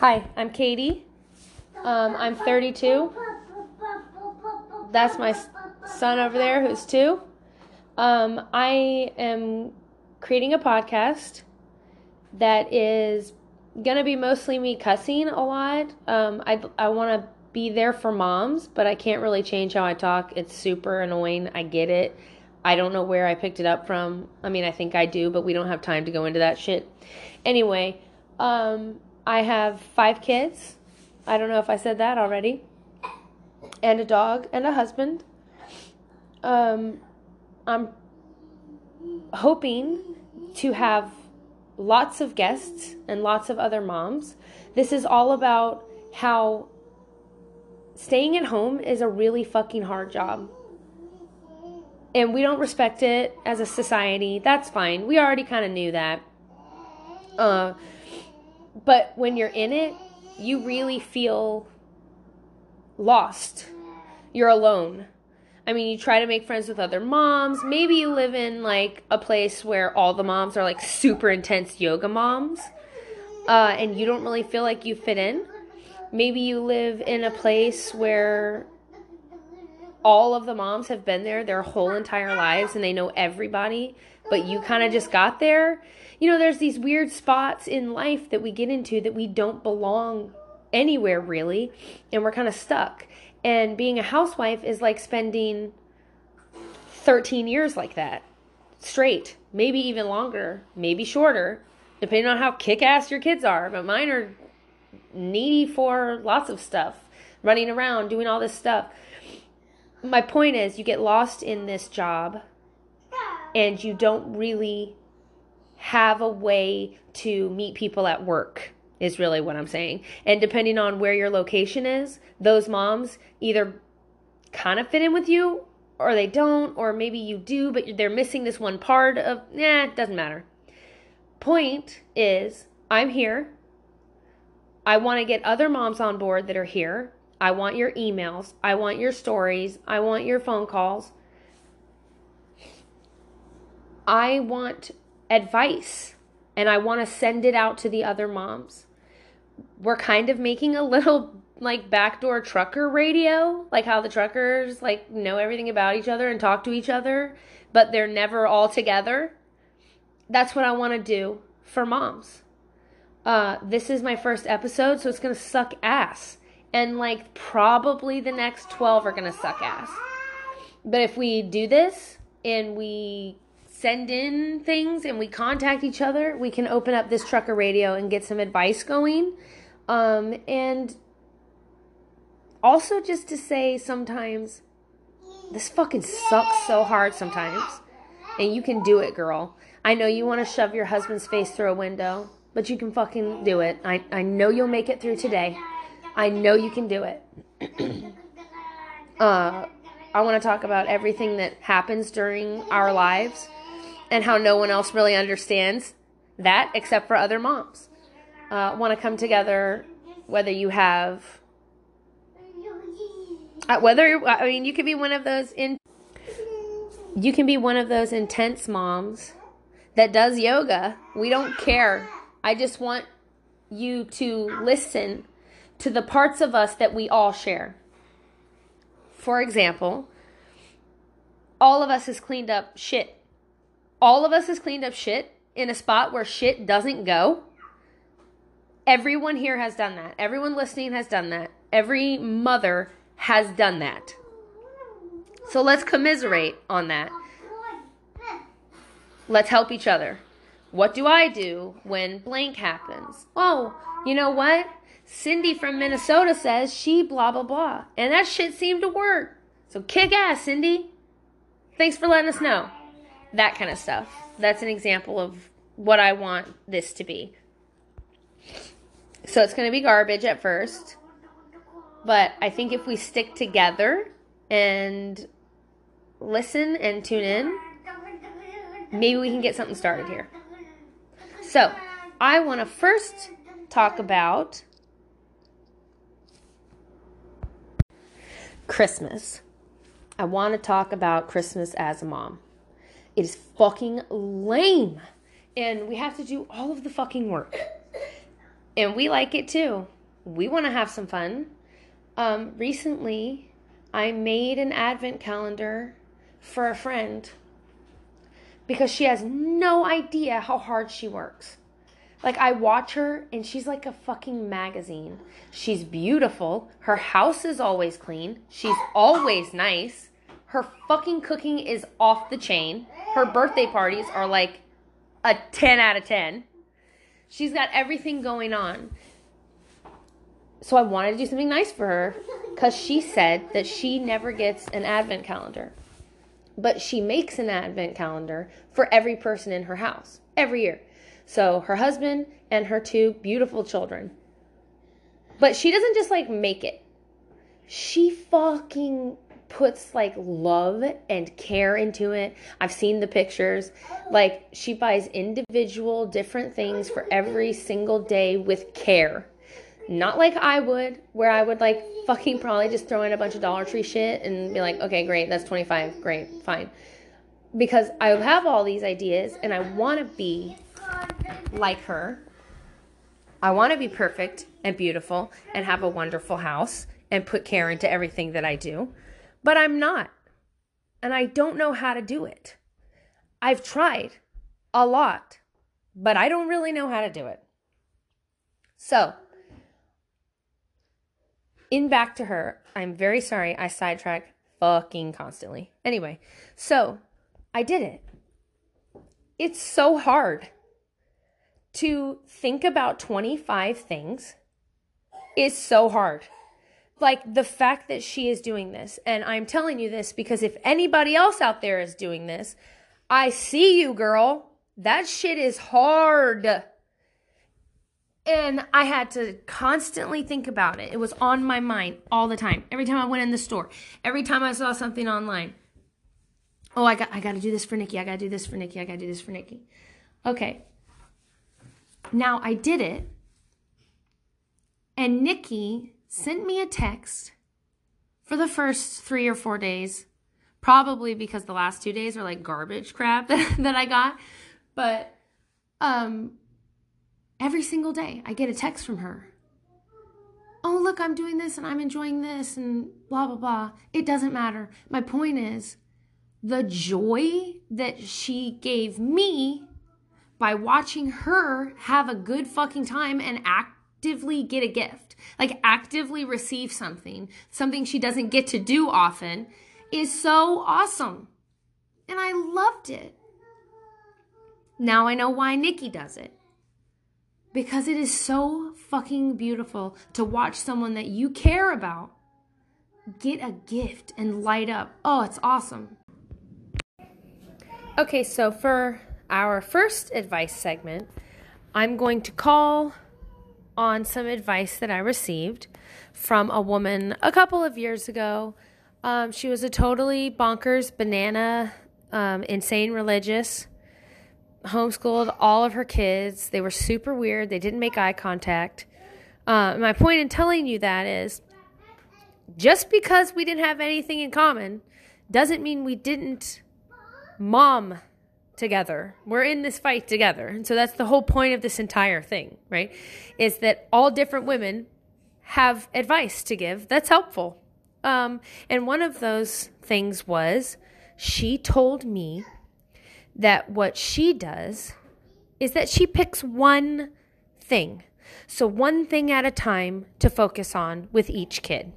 Hi, I'm Katie. Um, I'm 32. That's my son over there who's two. Um, I am creating a podcast that is going to be mostly me cussing a lot. Um, I, I want to be there for moms, but I can't really change how I talk. It's super annoying. I get it. I don't know where I picked it up from. I mean, I think I do, but we don't have time to go into that shit. Anyway, um, I have five kids. I don't know if I said that already. And a dog and a husband. Um, I'm hoping to have lots of guests and lots of other moms. This is all about how staying at home is a really fucking hard job and we don't respect it as a society, that's fine. We already kind of knew that. Uh, but when you're in it, you really feel lost. You're alone. I mean, you try to make friends with other moms. Maybe you live in like a place where all the moms are like super intense yoga moms, uh, and you don't really feel like you fit in. Maybe you live in a place where all of the moms have been there their whole entire lives and they know everybody, but you kind of just got there. You know, there's these weird spots in life that we get into that we don't belong anywhere really, and we're kind of stuck. And being a housewife is like spending 13 years like that. Straight, maybe even longer, maybe shorter, depending on how kick ass your kids are. But mine are needy for lots of stuff, running around, doing all this stuff. My point is you get lost in this job and you don't really have a way to meet people at work is really what I'm saying. And depending on where your location is, those moms either kind of fit in with you or they don't or maybe you do but they're missing this one part of nah, it doesn't matter. Point is, I'm here. I want to get other moms on board that are here I want your emails. I want your stories. I want your phone calls. I want advice and I want to send it out to the other moms. We're kind of making a little like backdoor trucker radio, like how the truckers like know everything about each other and talk to each other, but they're never all together. That's what I want to do for moms. Uh, this is my first episode, so it's to suck ass and like probably the next 12 are to suck ass. But if we do this and we send in things and we contact each other, we can open up this trucker radio and get some advice going. Um, and also just to say sometimes this fucking sucks so hard sometimes. And you can do it, girl. I know you want to shove your husband's face through a window, but you can fucking do it. I, I know you'll make it through today. I know you can do it. uh, I want to talk about everything that happens during our lives and how no one else really understands that except for other moms. Uh, want to come together, whether you have, uh, whether I mean, you could be one of those in, you can be one of those intense moms that does yoga. We don't care. I just want you to listen to the parts of us that we all share. For example, all of us has cleaned up shit. All of us has cleaned up shit in a spot where shit doesn't go. Everyone here has done that. Everyone listening has done that. Every mother has done that. So let's commiserate on that. Let's help each other. What do I do when blank happens? Oh, you know what? Cindy from Minnesota says she blah blah blah. And that shit seemed to work. So kick ass, Cindy. Thanks for letting us know. That kind of stuff. That's an example of what I want this to be. So it's going to be garbage at first. But I think if we stick together and listen and tune in, maybe we can get something started here. So, I want to first talk about Christmas. I want to talk about Christmas as a mom. It is fucking lame. And we have to do all of the fucking work. And we like it too. We want to have some fun. Um, recently, I made an advent calendar for a friend because she has no idea how hard she works. Like, I watch her and she's like a fucking magazine. She's beautiful. Her house is always clean. She's always nice. Her fucking cooking is off the chain. Her birthday parties are like a 10 out of 10. She's got everything going on. So I wanted to do something nice for her because she said that she never gets an advent calendar. But she makes an advent calendar for every person in her house every year. So her husband and her two beautiful children. But she doesn't just like make it. She fucking puts like love and care into it. I've seen the pictures. Like she buys individual different things for every single day with care. Not like I would, where I would like fucking probably just throw in a bunch of Dollar Tree shit and be like, okay, great, that's 25, great, fine. Because I have all these ideas and I want to be like her. I want to be perfect and beautiful and have a wonderful house and put care into everything that I do, but I'm not. And I don't know how to do it. I've tried a lot, but I don't really know how to do it. So, in back to her. I'm very sorry. I sidetrack fucking constantly. Anyway, so I did it. It's so hard to think about 25 things is so hard. Like the fact that she is doing this, and I'm telling you this because if anybody else out there is doing this, I see you, girl. That shit is hard. And I had to constantly think about it. It was on my mind all the time. Every time I went in the store, every time I saw something online. Oh, I got I got to do this for Nikki. I got to do this for Nikki. I got to do this for Nikki. Okay. Now I did it. And Nikki sent me a text for the first 3 or 4 days. Probably because the last 2 days are like garbage crap that, that I got. But um Every single day, I get a text from her. Oh, look, I'm doing this and I'm enjoying this and blah, blah, blah. It doesn't matter. My point is the joy that she gave me by watching her have a good fucking time and actively get a gift, like actively receive something, something she doesn't get to do often, is so awesome. And I loved it. Now I know why Nikki does it because it is so fucking beautiful to watch someone that you care about get a gift and light up. Oh, it's awesome. Okay, so for our first advice segment, I'm going to call on some advice that I received from a woman a couple of years ago. Um, she was a totally bonkers, banana, um, insane religious homeschooled all of her kids. They were super weird. They didn't make eye contact. Uh, my point in telling you that is just because we didn't have anything in common doesn't mean we didn't mom together. We're in this fight together. And so that's the whole point of this entire thing, right? Is that all different women have advice to give that's helpful. Um, and one of those things was she told me that what she does is that she picks one thing. So, one thing at a time to focus on with each kid.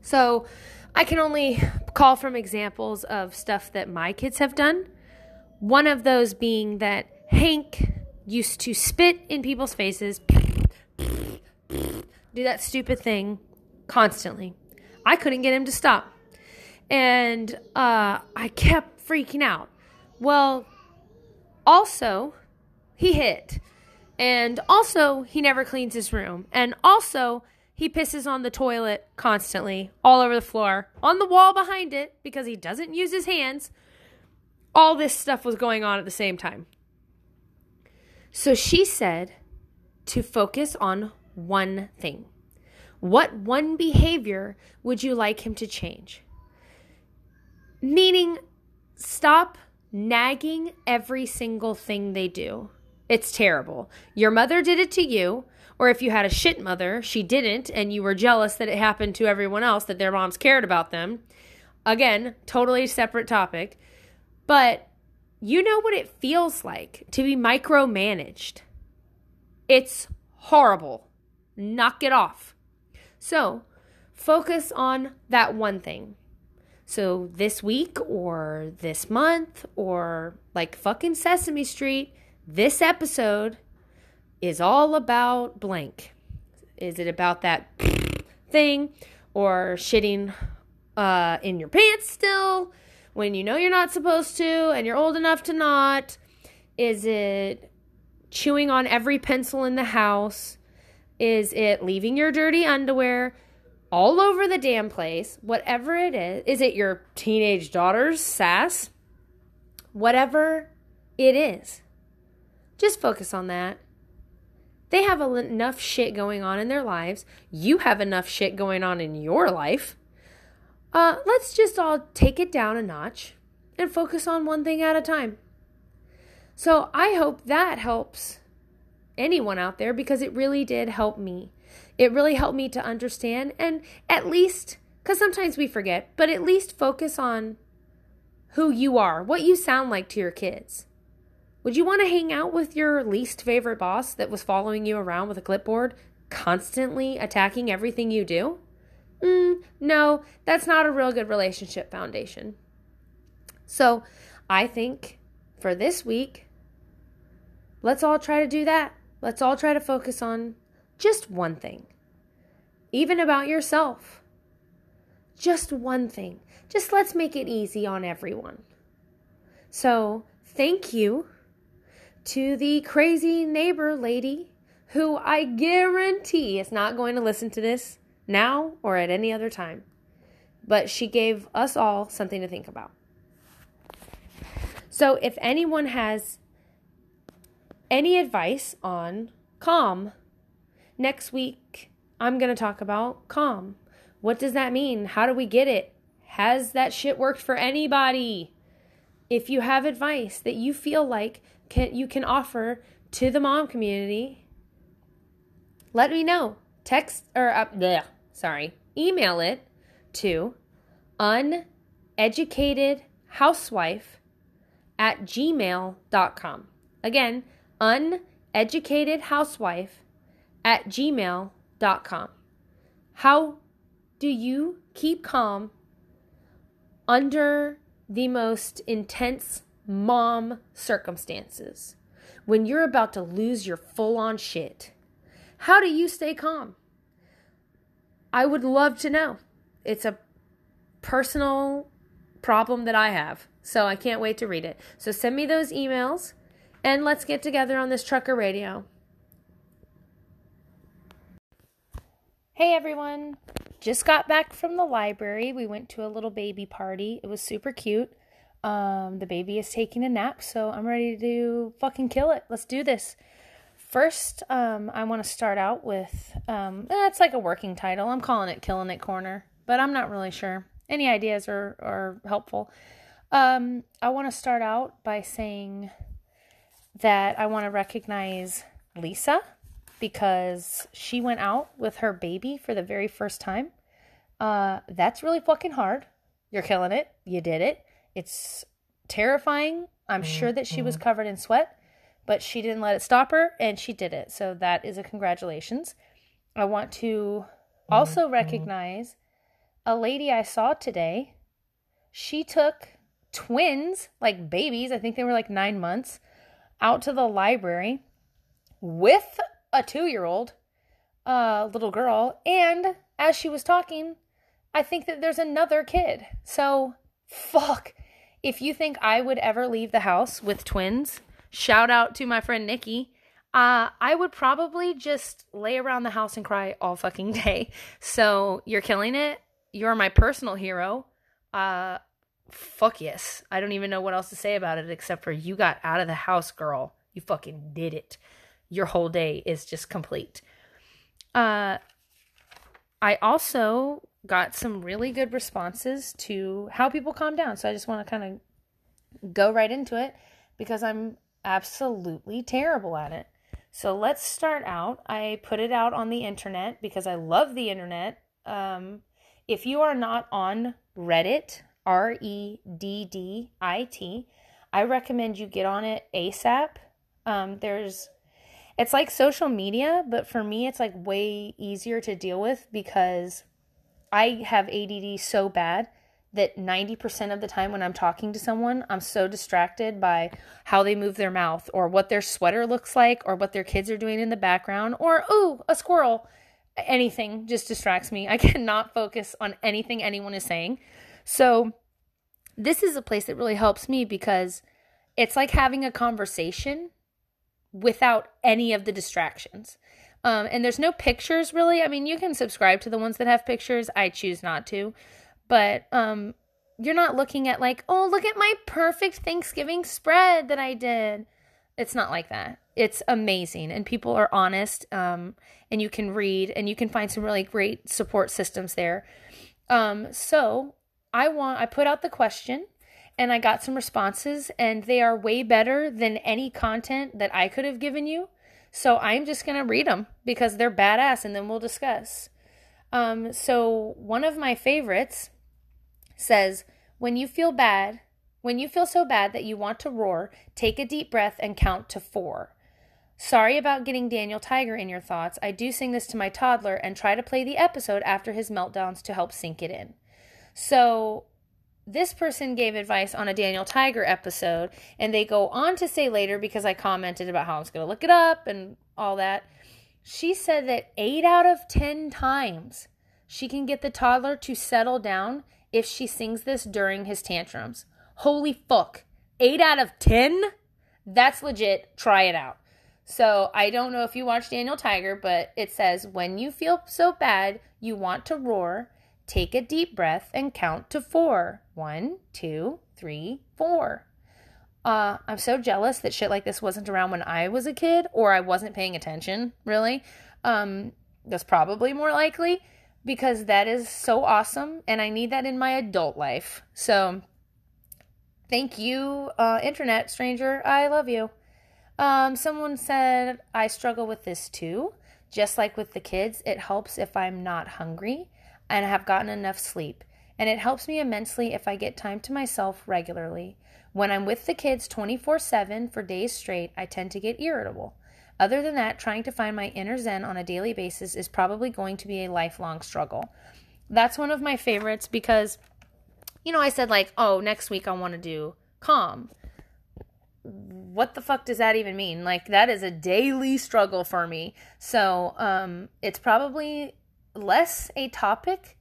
So, I can only call from examples of stuff that my kids have done. One of those being that Hank used to spit in people's faces, do that stupid thing constantly. I couldn't get him to stop. And uh, I kept freaking out. Well, also, he hit. And also, he never cleans his room. And also, he pisses on the toilet constantly, all over the floor, on the wall behind it, because he doesn't use his hands. All this stuff was going on at the same time. So she said to focus on one thing. What one behavior would you like him to change? Meaning, stop nagging every single thing they do. It's terrible. Your mother did it to you, Or if you had a shit mother, she didn't, and you were jealous that it happened to everyone else, that their moms cared about them. Again, totally separate topic. But you know what it feels like to be micromanaged. It's horrible. Knock it off. So, focus on that one thing. So, this week or this month or like fucking Sesame Street, this episode is all about blank. Is it about that thing or shitting uh, in your pants still when you know you're not supposed to and you're old enough to not? Is it chewing on every pencil in the house? Is it leaving your dirty underwear all over the damn place? Whatever it is. Is it your teenage daughter's sass? Whatever it is. Just focus on that. They have enough shit going on in their lives. You have enough shit going on in your life. Uh, let's just all take it down a notch and focus on one thing at a time. So I hope that helps anyone out there because it really did help me. It really helped me to understand and at least, because sometimes we forget, but at least focus on who you are, what you sound like to your kids. Would you want to hang out with your least favorite boss that was following you around with a clipboard, constantly attacking everything you do? Mm, no, that's not a real good relationship foundation. So I think for this week, let's all try to do that. Let's all try to focus on just one thing, even about yourself. Just one thing. Just let's make it easy on everyone. So, thank you to the crazy neighbor lady who I guarantee is not going to listen to this now or at any other time. But she gave us all something to think about. So, if anyone has any advice on calm, next week I'm going to talk about calm. What does that mean? How do we get it? Has that shit worked for anybody? If you have advice that you feel like can, you can offer to the mom community, let me know. Text or uh, bleh, sorry, email it to uneducatedhousewife at gmail.com. Again, uneducatedhousewife at gmail.com. How do you keep calm under the most intense mom circumstances? When you're about to lose your full on shit, how do you stay calm? I would love to know. It's a personal problem that I have. So I can't wait to read it. So send me those emails and let's get together on this trucker radio. Hey everyone, just got back from the library. We went to a little baby party. It was super cute. Um, the baby is taking a nap, so I'm ready to fucking kill it. Let's do this. First, um, I want to start out with um, eh, like a working title. I'm calling it "Killing It Corner," but I'm not really sure. Any ideas are are helpful. Um, I want to start out by saying that I want to recognize Lisa because she went out with her baby for the very first time. Uh, that's really fucking hard. You're killing it. You did it. It's terrifying. I'm mm-hmm. sure that she was mm-hmm. covered in sweat, but she didn't let it stop her and she did it. So that is a congratulations. I want to also mm-hmm. recognize a lady I saw today. She took twins, like babies, I think they were like nine months out to the library with a two year old uh, little girl. And as she was talking, I think that there's another kid. So, fuck. If you think I would ever leave the house with twins, shout out to my friend Nikki. Uh, I would probably just lay around the house and cry all fucking day. So, you're killing it. You're my personal hero. Uh, fuck yes. I don't even know what else to say about it except for you got out of the house, girl. You fucking did it. Your whole day is just complete. Uh I also got some really good responses to how people calm down. So I just want to kind of go right into it because I'm absolutely terrible at it. So let's start out. I put it out on the internet because I love the internet. Um, if you are not on Reddit, R E D D I T, I recommend you get on it ASAP. Um, there's, it's like social media, but for me, it's like way easier to deal with because I have ADD so bad that 90% of the time when I'm talking to someone, I'm so distracted by how they move their mouth or what their sweater looks like or what their kids are doing in the background or, ooh, a squirrel. Anything just distracts me. I cannot focus on anything anyone is saying. So, this is a place that really helps me because it's like having a conversation without any of the distractions. Um, and there's no pictures really. I mean, you can subscribe to the ones that have pictures. I choose not to but um you're not looking at like, "Oh, look at my perfect Thanksgiving spread that I did." It's not like that. It's amazing and people are honest um and you can read and you can find some really great support systems there. Um so I want I put out the question and I got some responses and they are way better than any content that I could have given you. So I'm just going to read them because they're badass and then we'll discuss. Um, so one of my favorites says, When you feel bad, when you feel so bad that you want to roar, take a deep breath and count to four. Sorry about getting Daniel Tiger in your thoughts. I do sing this to my toddler and try to play the episode after his meltdowns to help sink it in. So, this person gave advice on a Daniel Tiger episode, and they go on to say later, because I commented about how I was going to look it up and all that, she said that eight out of 10 times she can get the toddler to settle down if she sings this during his tantrums. Holy fuck. 8 out of 10? That's legit. Try it out. So I don't know if you watch Daniel Tiger, but it says when you feel so bad you want to roar, take a deep breath and count to four. One, two, three, four. Uh, I'm so jealous that shit like this wasn't around when I was a kid or I wasn't paying attention, really. Um, that's probably more likely because that is so awesome and I need that in my adult life. So thank you, uh, internet stranger. I love you. Um, someone said, I struggle with this too. Just like with the kids, it helps if I'm not hungry and have gotten enough sleep. And it helps me immensely if I get time to myself regularly. When I'm with the kids 24 7 for days straight, I tend to get irritable. Other than that, trying to find my inner zen on a daily basis is probably going to be a lifelong struggle. That's one of my favorites because, you know, I said, like, oh, next week I want to do calm. What the fuck does that even mean? Like, that is a daily struggle for me. So, um, it's probably less a topic,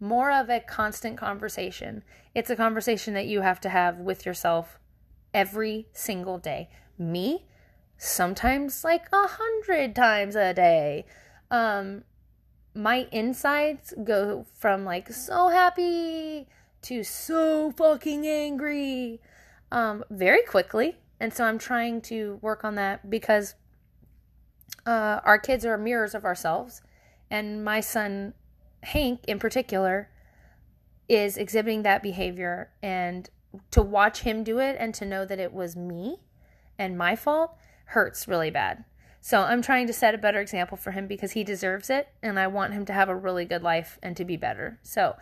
more of a constant conversation. It's a conversation that you have to have with yourself every single day. Me, sometimes like a hundred times a day. Um, my insides go from like so happy to so fucking angry um, very quickly. And so I'm trying to work on that because uh, our kids are mirrors of ourselves. And my son, Hank, in particular, is exhibiting that behavior. And to watch him do it and to know that it was me and my fault hurts really bad. So I'm trying to set a better example for him because he deserves it and I want him to have a really good life and to be better. So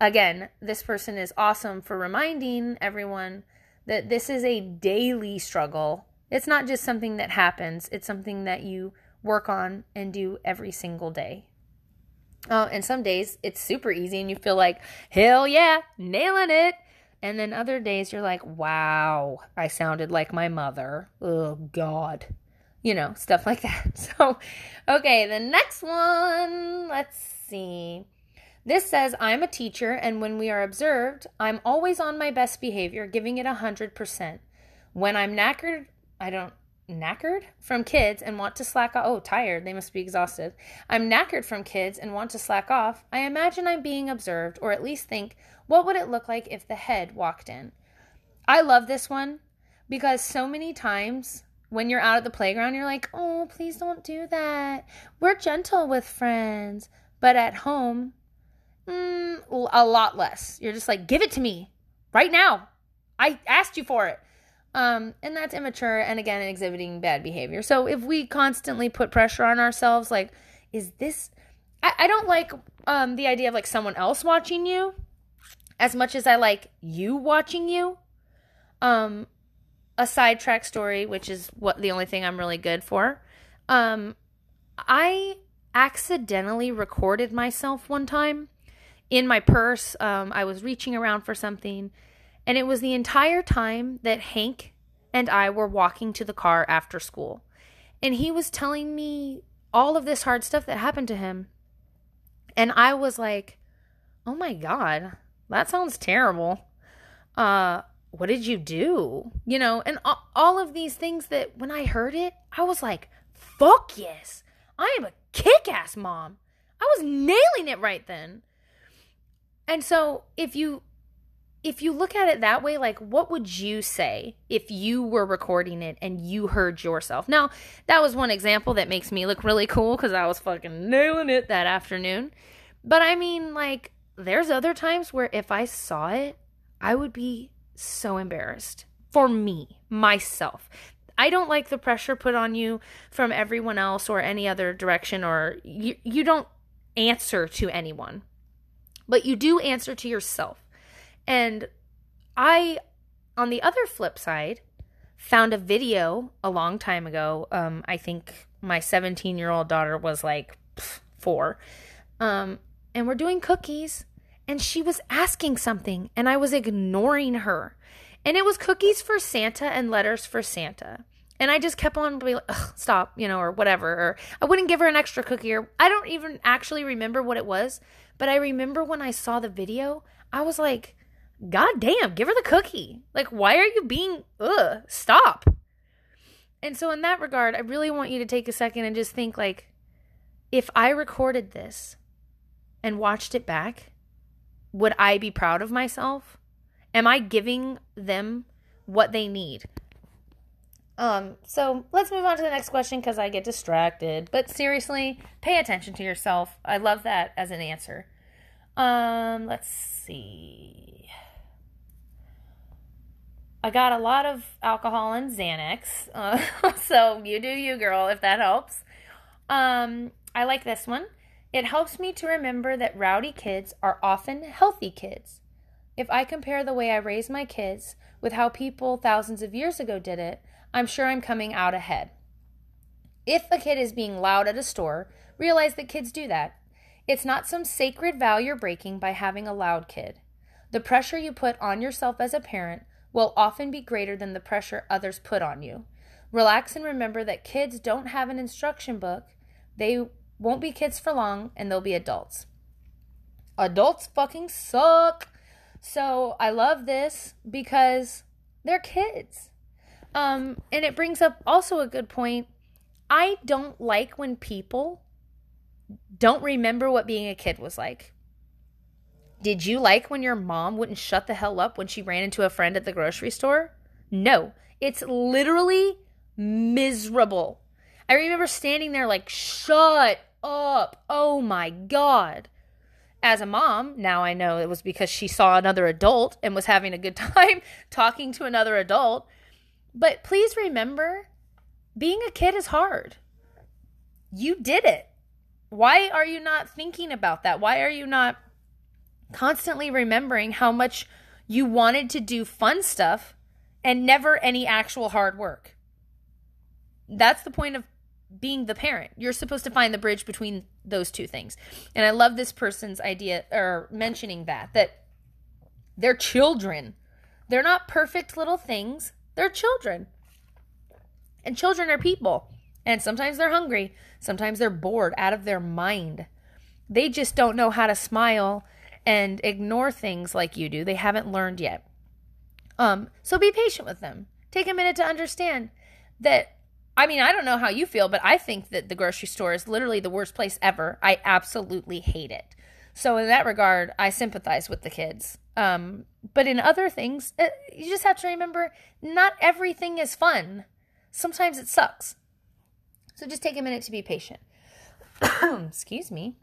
again, this person is awesome for reminding everyone that this is a daily struggle. It's not just something that happens, it's something that you work on and do every single day. Uh, and some days it's super easy and you feel like, hell yeah, nailing it. And then other days you're like, wow, I sounded like my mother. Oh, God. You know, stuff like that. So, okay, the next one, let's see. This says, I'm a teacher, and when we are observed, I'm always on my best behavior, giving it 100%. When I'm knackered, I don't, knackered from kids and want to slack off. Oh, tired. They must be exhausted. I'm knackered from kids and want to slack off. I imagine I'm being observed, or at least think, what would it look like if the head walked in? I love this one because so many times when you're out at the playground, you're like, oh, please don't do that. We're gentle with friends. But at home, mm, a lot less. You're just like, give it to me right now. I asked you for it. Um, and that's immature and again exhibiting bad behavior. So if we constantly put pressure on ourselves, like, is this I, I don't like um the idea of like someone else watching you as much as I like you watching you. Um a sidetrack story, which is what the only thing I'm really good for. Um I accidentally recorded myself one time in my purse. Um, I was reaching around for something and it was the entire time that Hank and I were walking to the car after school. And he was telling me all of this hard stuff that happened to him. And I was like, oh my God, that sounds terrible. Uh, what did you do? You know, and all of these things that when I heard it, I was like, fuck yes, I am a kick ass mom. I was nailing it right then. And so if you if you look at it that way, like what would you say if you were recording it and you heard yourself? Now, that was one example that makes me look really cool because I was fucking nailing it that afternoon. But I mean, like, there's other times where if I saw it, I would be so embarrassed for me, myself. I don't like the pressure put on you from everyone else or any other direction, or you, you don't answer to anyone, but you do answer to yourself. And I, on the other flip side, found a video a long time ago. Um, I think my 17 year old daughter was like four. Um, and we're doing cookies, and she was asking something, and I was ignoring her. And it was cookies for Santa and letters for Santa. And I just kept on being like, stop, you know, or whatever. Or I wouldn't give her an extra cookie, or I don't even actually remember what it was. But I remember when I saw the video, I was like, God damn, give her the cookie. Like, why are you being, ugh, stop. And so, in that regard, I really want you to take a second and just think like, if I recorded this and watched it back, would I be proud of myself? Am I giving them what they need? Um, so let's move on to the next question because I get distracted. But seriously, pay attention to yourself. I love that as an answer. Um, let's see. I got a lot of alcohol and Xanax. Uh, so you do you, girl, if that helps. Um, I like this one. It helps me to remember that rowdy kids are often healthy kids. If I compare the way I raise my kids with how people thousands of years ago did it, I'm sure I'm coming out ahead. If a kid is being loud at a store, realize that kids do that. It's not some sacred vow you're breaking by having a loud kid. The pressure you put on yourself as a parent will often be greater than the pressure others put on you. Relax and remember that kids don't have an instruction book. They won't be kids for long and they'll be adults. Adults fucking suck. So I love this because they're kids. Um, and it brings up also a good point. I don't like when people don't remember what being a kid was like. Did you like when your mom wouldn't shut the hell up when she ran into a friend at the grocery store? No, it's literally miserable. I remember standing there like, shut up. Oh my God. As a mom, now I know it was because she saw another adult and was having a good time talking to another adult. But please remember being a kid is hard. You did it. Why are you not thinking about that? Why are you not constantly remembering how much you wanted to do fun stuff and never any actual hard work. That's the point of being the parent. You're supposed to find the bridge between those two things. And I love this person's idea or mentioning that that they're children. They're not perfect little things. They're children. And children are people. And sometimes they're hungry. Sometimes they're bored out of their mind. They just don't know how to smile and ignore things like you do. They haven't learned yet. Um, so be patient with them. Take a minute to understand that I mean, I don't know how you feel, but I think that the grocery store is literally the worst place ever. I absolutely hate it. So in that regard, I sympathize with the kids. Um, but in other things, it, uh, you just have to remember not everything is fun. Sometimes it sucks. So just take a minute to be patient. Excuse me.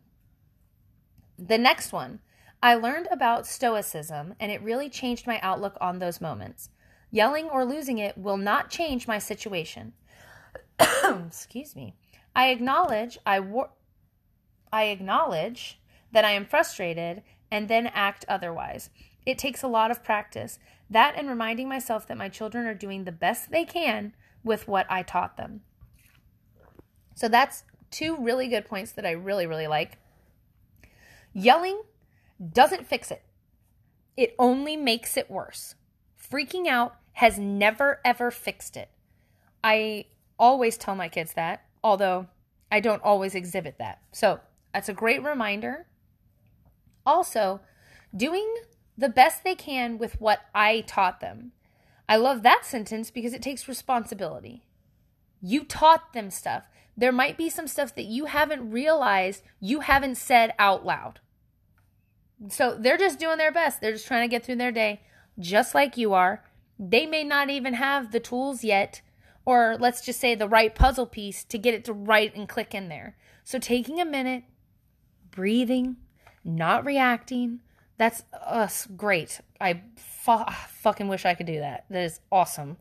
The next one I learned about Stoicism, and it really changed my outlook on those moments. Yelling or losing it will not change my situation. Excuse me. I acknowledge I war- I acknowledge that I am frustrated and then act otherwise. It takes a lot of practice. That and reminding myself that my children are doing the best they can with what I taught them. So that's two really good points that I really, really like. Yelling doesn't fix it, it only makes it worse. Freaking out has never, ever fixed it. I always tell my kids that, although I don't always exhibit that. So that's a great reminder. Also, doing the best they can with what I taught them. I love that sentence because it takes responsibility. You taught them stuff. There might be some stuff that you haven't realized you haven't said out loud. So they're just doing their best. They're just trying to get through their day, just like you are. They may not even have the tools yet, or let's just say the right puzzle piece to get it to write and click in there. So taking a minute, breathing, not reacting, that's us uh, great. I fu- fucking wish I could do that. That is awesome.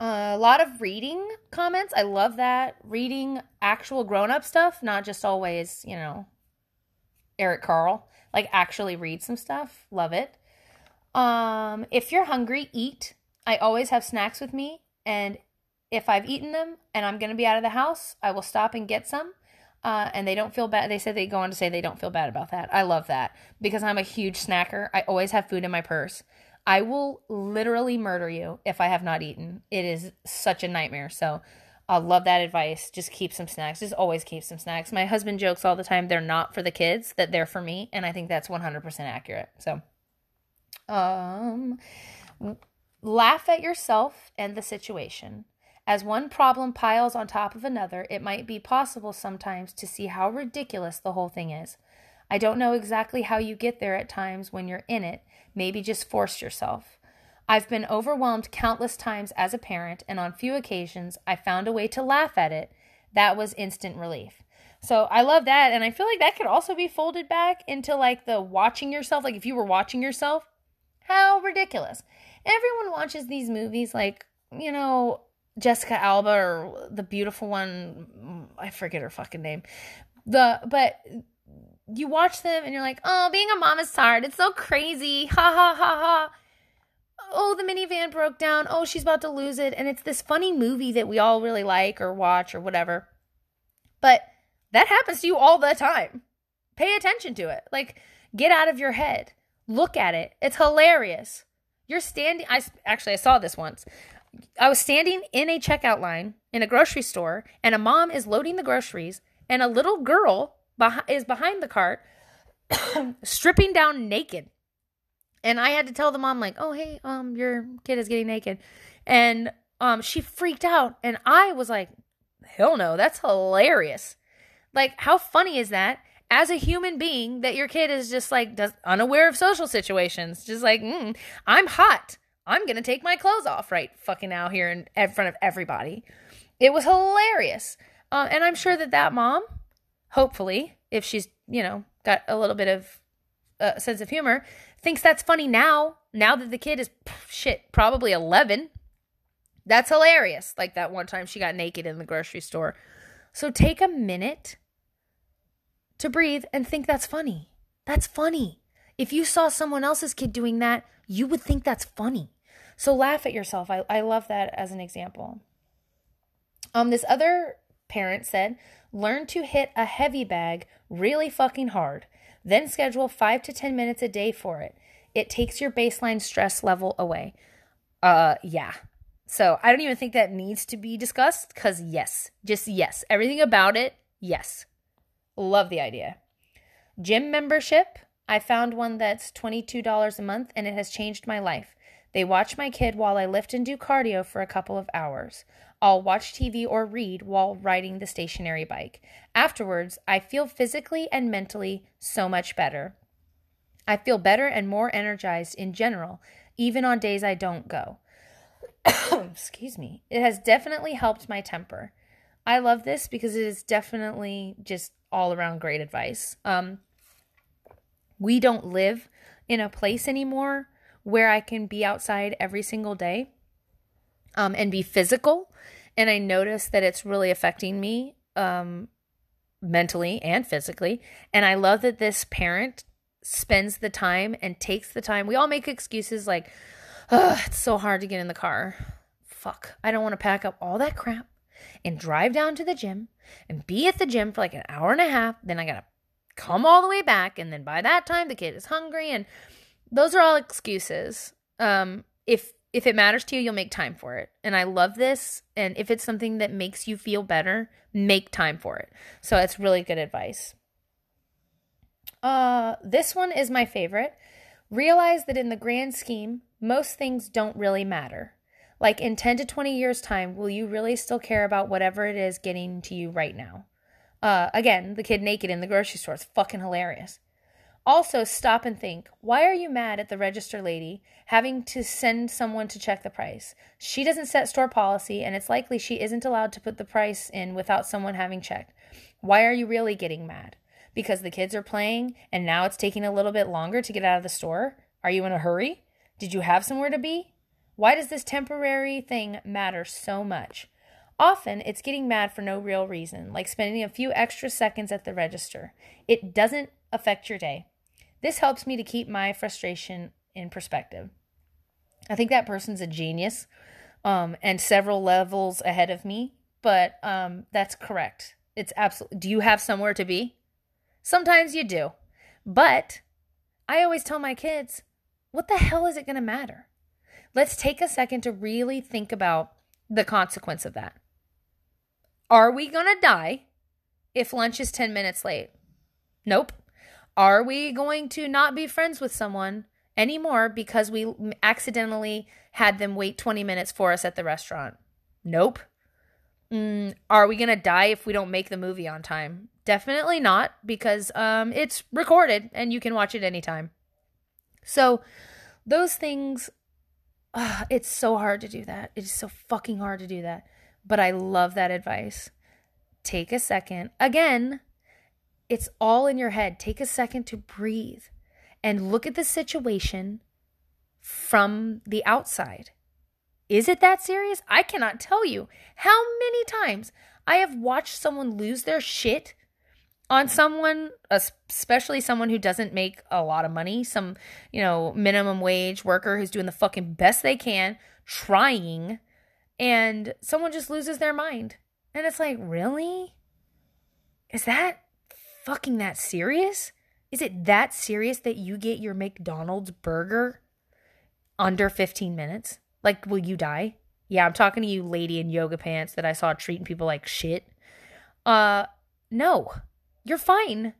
Uh, a lot of reading comments. I love that. Reading actual grown up stuff, not just always, you know, Eric Carle. Like actually read some stuff. Love it. Um, if you're hungry, eat. I always have snacks with me, and if I've eaten them and I'm gonna be out of the house, I will stop and get some. Uh, and they don't feel bad. They said they go on to say they don't feel bad about that. I love that because I'm a huge snacker. I always have food in my purse. I will literally murder you if I have not eaten. It is such a nightmare. So I love that advice. Just keep some snacks. Just always keep some snacks. My husband jokes all the time they're not for the kids, that they're for me, and I think that's 100% accurate. So um laugh at yourself and the situation. As one problem piles on top of another, it might be possible sometimes to see how ridiculous the whole thing is. I don't know exactly how you get there at times when you're in it. Maybe just force yourself. I've been overwhelmed countless times as a parent, and on few occasions I found a way to laugh at it. That was instant relief. So I love that. And I feel like that could also be folded back into like the watching yourself. Like if you were watching yourself, how ridiculous. Everyone watches these movies like, you know, Jessica Alba or the beautiful one, I forget her fucking name. The but you watch them and you're like, "Oh, being a mom is hard. It's so crazy." Ha ha ha ha. Oh, the minivan broke down. Oh, she's about to lose it. And it's this funny movie that we all really like or watch or whatever. But that happens to you all the time. Pay attention to it. Like get out of your head. Look at it. It's hilarious. You're standing I actually I saw this once. I was standing in a checkout line in a grocery store, and a mom is loading the groceries, and a little girl beh- is behind the cart, stripping down naked. And I had to tell the mom, like, "Oh, hey, um, your kid is getting naked," and um, she freaked out, and I was like, "Hell no, that's hilarious!" Like, how funny is that? As a human being, that your kid is just like does, unaware of social situations, just like, mm, I'm hot. I'm going to take my clothes off right fucking now here in, in front of everybody. It was hilarious. Uh, and I'm sure that that mom, hopefully, if she's, you know, got a little bit of uh, sense of humor, thinks that's funny now, now that the kid is, shit, probably 11. That's hilarious. Like that one time she got naked in the grocery store. So take a minute to breathe and think that's funny. That's funny. If you saw someone else's kid doing that, you would think that's funny. So laugh at yourself. I, I love that as an example. Um, this other parent said, learn to hit a heavy bag really fucking hard. Then schedule five to 10 minutes a day for it. It takes your baseline stress level away. Uh, yeah. So I don't even think that needs to be discussed because, yes, just yes. Everything about it, yes. Love the idea. Gym membership, I found one that's $22 a month and it has changed my life. They watch my kid while I lift and do cardio for a couple of hours. I'll watch TV or read while riding the stationary bike. Afterwards, I feel physically and mentally so much better. I feel better and more energized in general, even on days I don't go. Excuse me. It has definitely helped my temper. I love this because it is definitely just all around great advice. Um, we don't live in a place anymore where I can be outside every single day um, and be physical. And I notice that it's really affecting me um, mentally and physically. And I love that this parent spends the time and takes the time. We all make excuses like, oh, it's so hard to get in the car. Fuck, I don't want to pack up all that crap and drive down to the gym and be at the gym for like an hour and a half. Then I got to come all the way back. And then by that time, the kid is hungry. And those are all excuses. Um, if if it matters to you, you'll make time for it. And I love this. And if it's something that makes you feel better, make time for it. So it's really good advice. Uh, this one is my favorite. Realize that in the grand scheme, most things don't really matter. Like in 10 to 20 years' time, will you really still care about whatever it is getting to you right now? Uh, again, the kid naked in the grocery store is fucking hilarious. Also, stop and think why are you mad at the register lady having to send someone to check the price? She doesn't set store policy, and it's likely she isn't allowed to put the price in without someone having checked. Why are you really getting mad? Because the kids are playing and now it's taking a little bit longer to get out of the store? Are you in a hurry? Did you have somewhere to be? Why does this temporary thing matter so much? Often it's getting mad for no real reason, like spending a few extra seconds at the register. It doesn't affect your day. This helps me to keep my frustration in perspective. I think that person's a genius um, and several levels ahead of me, but um, that's correct. It's absolutely. Do you have somewhere to be? Sometimes you do. But I always tell my kids, what the hell is it going to matter? Let's take a second to really think about the consequence of that. Are we going to die if lunch is 10 minutes late? Nope. Are we going to not be friends with someone anymore because we accidentally had them wait 20 minutes for us at the restaurant? Nope. Mm, are we going to die if we don't make the movie on time? Definitely not because um, it's recorded and you can watch it anytime. So, those things, it's so hard to do that. It is so fucking hard to do that. But I love that advice. Take a second. Again, it's all in your head. Take a second to breathe and look at the situation from the outside. Is it that serious? I cannot tell you how many times I have watched someone lose their shit on someone, especially someone who doesn't make a lot of money, some, you know, minimum wage worker who's doing the fucking best they can, trying, and someone just loses their mind. And it's like, really? Is that fucking that serious? Is it that serious that you get your McDonald's burger under 15 minutes? Like, will you die? Yeah, I'm talking to you, lady in yoga pants that I saw treating people like shit. Uh, no, you're fine.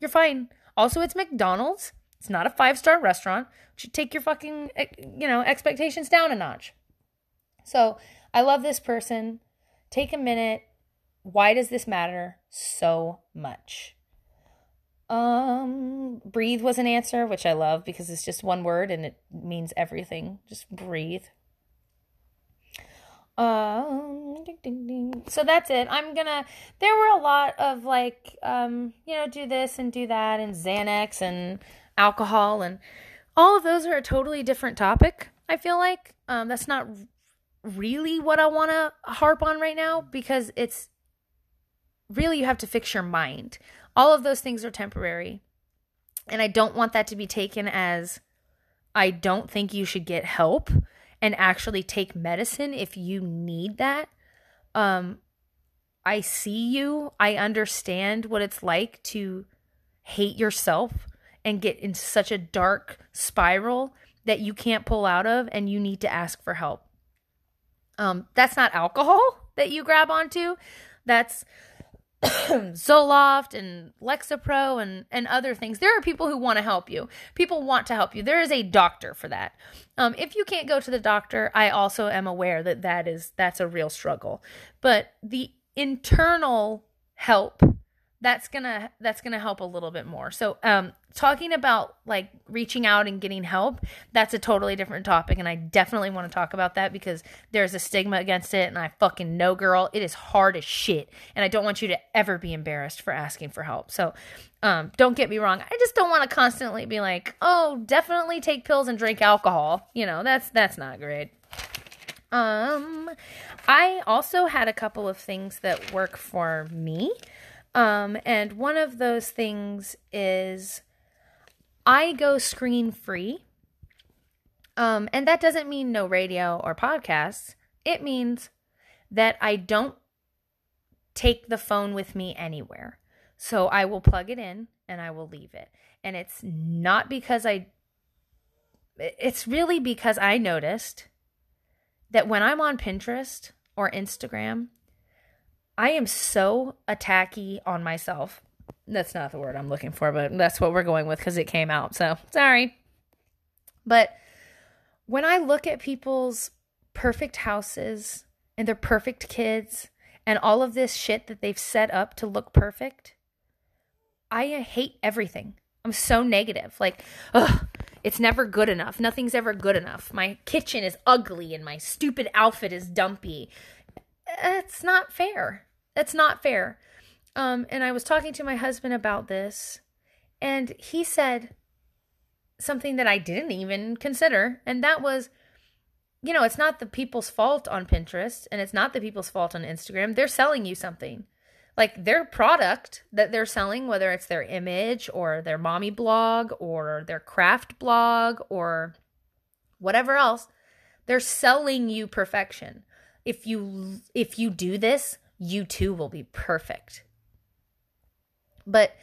You're fine. Also, it's McDonald's. It's not a five star restaurant. Should take your fucking, eh, you know, expectations down a notch. So, I love this person. Take a minute. Why does this matter so much? Um, breathe was an answer, which I love because it's just one word and it means everything. Just breathe. Um, ding, ding, ding. so that's it. I'm gonna. There were a lot of like, um, you know, do this and do that, and Xanax and alcohol, and all of those are a totally different topic. I feel like um, that's not really what I want to harp on right now because it's really you have to fix your mind. All of those things are temporary. And I don't want that to be taken as I don't think you should get help and actually take medicine if you need that. Um I see you. I understand what it's like to hate yourself and get in such a dark spiral that you can't pull out of and you need to ask for help. Um that's not alcohol that you grab onto. That's Zoloft and Lexapro and, and other things. There are people who want to help you. People want to help you. There is a doctor for that. Um, if you can't go to the doctor, I also am aware that that is that's a real struggle. But the internal help that's gonna that's gonna help a little bit more. So um talking about like reaching out and getting help that's a totally different topic and i definitely want to talk about that because there's a stigma against it and i fucking know girl it is hard as shit and i don't want you to ever be embarrassed for asking for help. So um don't get me wrong i just don't want to constantly be like oh definitely take pills and drink alcohol you know that's that's not great. Um i also had a couple of things that work for me um, and one of those things is I go screen free. Um, and that doesn't mean no radio or podcasts. It means that I don't take the phone with me anywhere. So I will plug it in and I will leave it. And it's not because I, it's really because I noticed that when I'm on Pinterest or Instagram, I am so attacky on myself. That's not the word I'm looking for, but that's what we're going with because it came out. So sorry. But when I look at people's perfect houses and their perfect kids and all of this shit that they've set up to look perfect, I uh, hate everything. I'm so negative. Like, ugh, it's never good enough. Nothing's ever good enough. My kitchen is ugly and my stupid outfit is dumpy it's not fair. It's not fair. Um, and I was talking to my husband about this, and he said something that I didn't even consider, and that was, you know, it's not the people's fault on Pinterest, and it's not the people's fault on Instagram. They're selling you something. Like their product that they're selling, whether it's their image or their mommy blog or their craft blog or whatever else, they're selling you perfection if you if you do this, you too will be perfect. But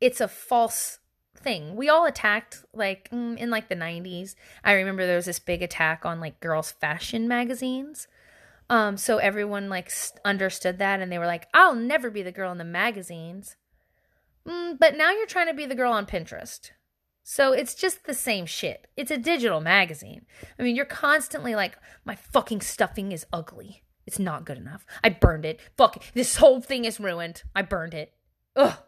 it's a false thing. We all attacked like mm, in like the 90s. I remember there was this big attack on like girls fashion magazines. Um so everyone like understood that and they were like, "I'll never be the girl in the magazines." Mm, but now you're trying to be the girl on Pinterest. So it's just the same shit. It's a digital magazine. I mean, you're constantly like, my fucking stuffing is ugly. It's not good enough. I burned it. Fuck, this whole thing is ruined. I burned it. Ugh.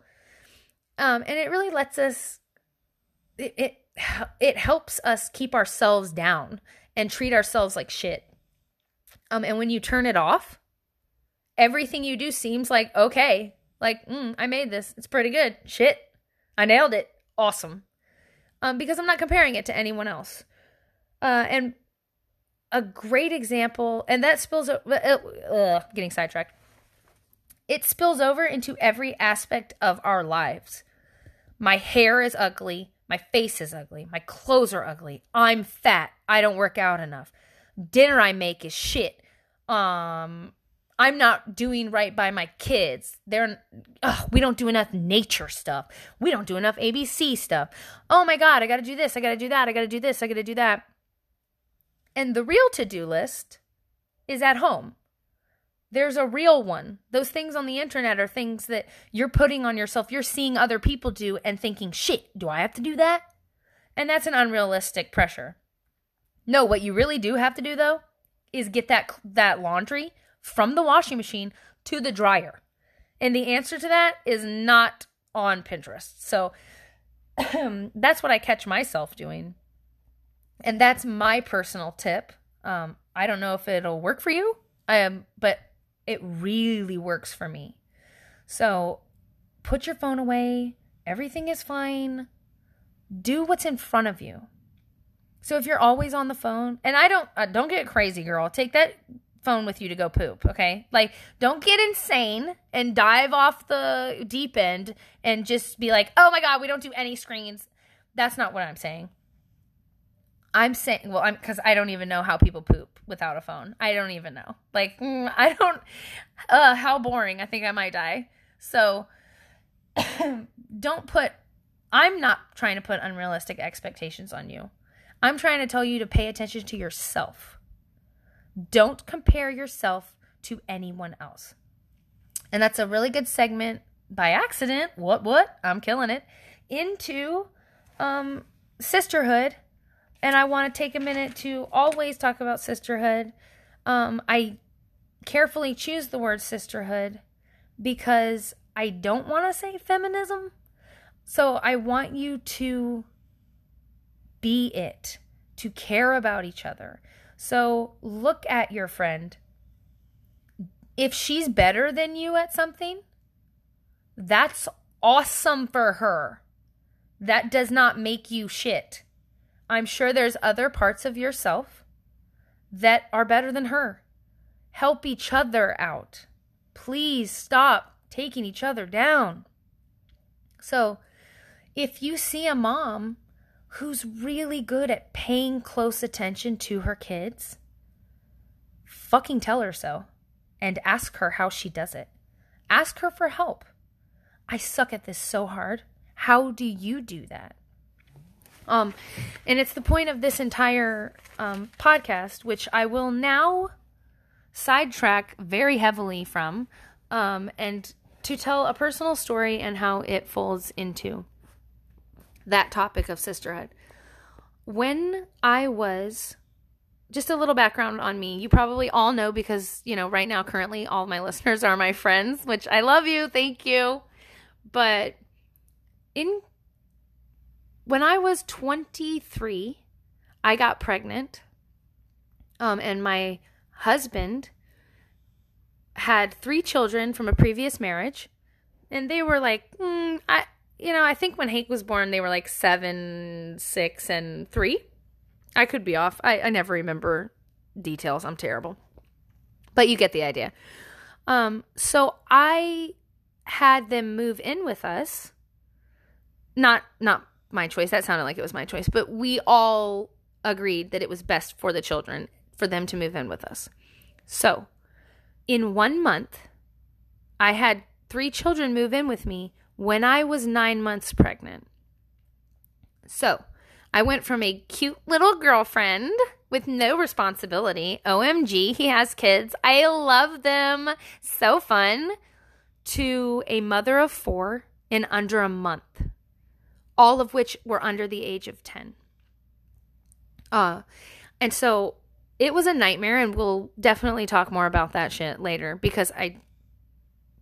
Um, and it really lets us. It, it it helps us keep ourselves down and treat ourselves like shit. Um, and when you turn it off, everything you do seems like okay. Like, mm, I made this. It's pretty good. Shit, I nailed it. Awesome um, because I'm not comparing it to anyone else. Uh, and a great example, and that spills over, uh, uh, getting sidetracked. It spills over into every aspect of our lives. My hair is ugly. My face is ugly. My clothes are ugly. I'm fat. I don't work out enough. Dinner I make is shit. Um, I'm not doing right by my kids. They're ugh, we don't do enough nature stuff. We don't do enough ABC stuff. Oh my god, I got to do this, I got to do that, I got to do this, I got to do that. And the real to-do list is at home. There's a real one. Those things on the internet are things that you're putting on yourself. You're seeing other people do and thinking, "Shit, do I have to do that?" And that's an unrealistic pressure. No, what you really do have to do though is get that that laundry from the washing machine to the dryer? And the answer to that is not on Pinterest. So that's what I catch myself doing. And that's my personal tip. Um, I don't know if it'll work for you, um, but it really works for me. So put your phone away. Everything is fine. Do what's in front of you. So if you're always on the phone, and I don't uh, don't get crazy, girl. Take that phone with you to go poop, okay? Like, don't get insane and dive off the deep end and just be like, oh my God, we don't do any screens. That's not what I'm saying. I'm saying, well, I'm because I don't even know how people poop without a phone. I don't even know. Like, mm, I don't, uh, how boring. I think I might die. So, don't put, I'm not trying to put unrealistic expectations on you. I'm trying to tell you to pay attention to yourself don't compare yourself to anyone else. And that's a really good segment by accident. What, what? I'm killing it. Into um, sisterhood. And I want to take a minute to always talk about sisterhood. Um, I carefully choose the word sisterhood because I don't want to say feminism. So I want you to be it, to care about each other. So look at your friend. If she's better than you at something, that's awesome for her. That does not make you shit. I'm sure there's other parts of yourself that are better than her. Help each other out. Please stop taking each other down. So, if you see a mom who's really good at paying close attention to her kids, fucking tell her so and ask her how she does it. Ask her for help. I suck at this so hard. How do you do that? Um, and it's the point of this entire um, podcast, which I will now sidetrack very heavily from, um, and to tell a personal story and how it folds into that topic of sisterhood. When I was just a little background on me. You probably all know because, you know, right now, currently, all my listeners are my friends, which I love you. Thank you. But in when I was 23, I got pregnant. Um, and my husband had three children from a previous marriage. And they were like, mm, I, you know, I think when Hank was born, they were like seven, six, and three. I could be off. I, I never remember details. I'm terrible. But you get the idea. Um, so I had them move in with us. Not not my choice. That sounded like it was my choice, but we all agreed that it was best for the children for them to move in with us. So, in 1 month, I had 3 children move in with me when I was 9 months pregnant. So, I went from a cute little girlfriend with no responsibility. OMG, he has kids. I love them. So fun. To a mother of four in under a month, all of which were under the age of 10. Uh, and so it was a nightmare, and we'll definitely talk more about that shit later because I,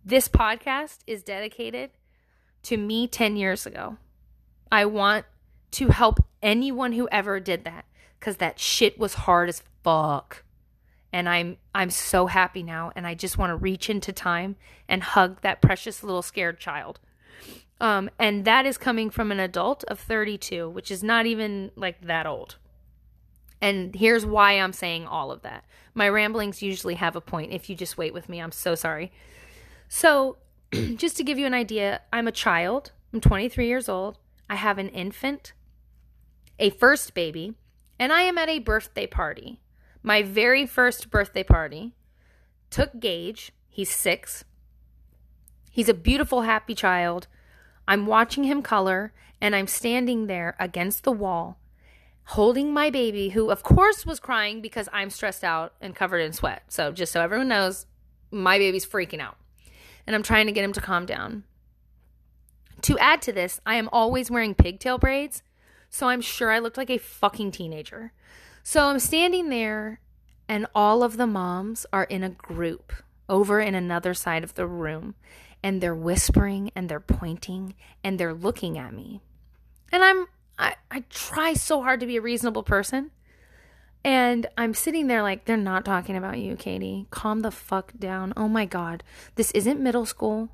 this podcast is dedicated to me 10 years ago. I want to help anyone who ever did that cuz that shit was hard as fuck. And I'm I'm so happy now and I just want to reach into time and hug that precious little scared child. Um and that is coming from an adult of 32, which is not even like that old. And here's why I'm saying all of that. My ramblings usually have a point. If you just wait with me, I'm so sorry. So, just to give you an idea, I'm a child. I'm 23 years old. I have an infant a first baby, and I am at a birthday party. My very first birthday party. Took Gage. He's six. He's a beautiful, happy child. I'm watching him color, and I'm standing there against the wall, holding my baby, who, of course, was crying because I'm stressed out and covered in sweat. So, just so everyone knows, my baby's freaking out. And I'm trying to get him to calm down. To add to this, I am always wearing pigtail braids so I'm sure I looked like a fucking teenager. So I'm standing there, and all of the moms are in a group over in another side of the room, and they're whispering and they're pointing and they're looking at me. And I'm, I, I try so hard to be a reasonable person. And I'm sitting there like, they're not talking about you, Katie. Calm the fuck down. Oh my God. This isn't middle school.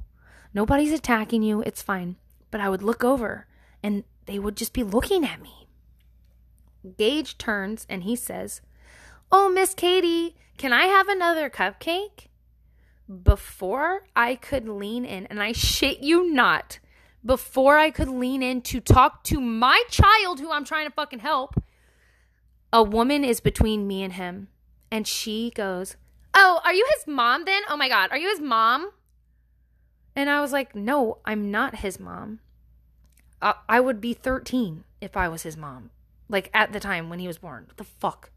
Nobody's attacking you. It's fine. But I would look over and they would just be looking at me. Gage turns and he says, Oh, Miss Katie, can I have another cupcake? Before I could lean in, and I shit you not, before I could lean in to talk to my child who I'm trying to fucking help, a woman is between me and him. And she goes, Oh, are you his mom then? Oh my God, are you his mom? And I was like, No, I'm not his mom. I, would be 13 if I was his mom. Like at the time when he was born. What the fuck?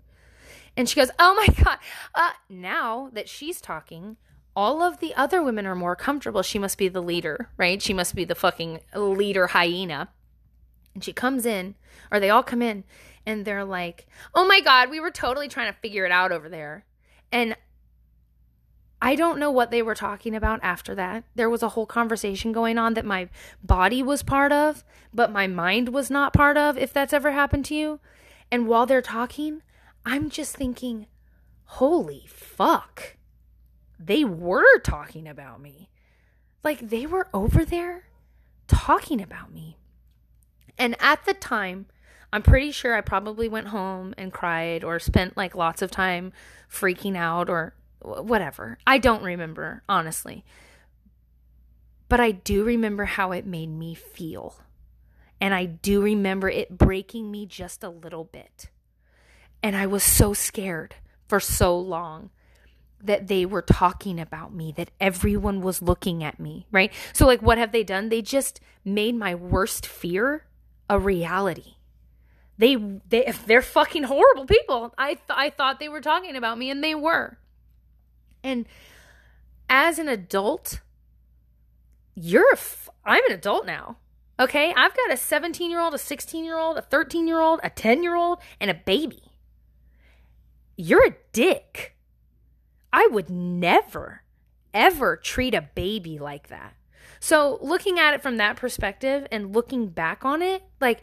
And she goes, Oh my God. Uh, now that she's talking, all of the other women are more comfortable. She must be the leader, right? She must be the fucking leader hyena. And she comes in, or they all come in, and they're like, Oh my God, we were totally trying to figure it out over there. And I don't know what they were talking about after that. There was a whole conversation going on that my body was part of, but my mind was not part of, if that's ever happened to you. And while they're talking, I'm just thinking, holy fuck. They were talking about me. Like they were over there talking about me. And at the time, I'm pretty sure I probably went home and cried or spent like lots of time freaking out or whatever. I don't remember, honestly. But I do remember how it made me feel. And I do remember it breaking me just a little bit. And I was so scared for so long that they were talking about me, that everyone was looking at me, right? So, like, what have they done? They just made my worst fear a reality. They, they, they're fucking horrible people. I, th- I thought they were talking about me, and they were. And as an adult, you're, a f- I'm an adult now. Okay, I've got a 17 year old, a 16 year old, a 13 year old, a 10 year old, and a baby. You're a dick. I would never, ever treat a baby like that. So, looking at it from that perspective and looking back on it, like,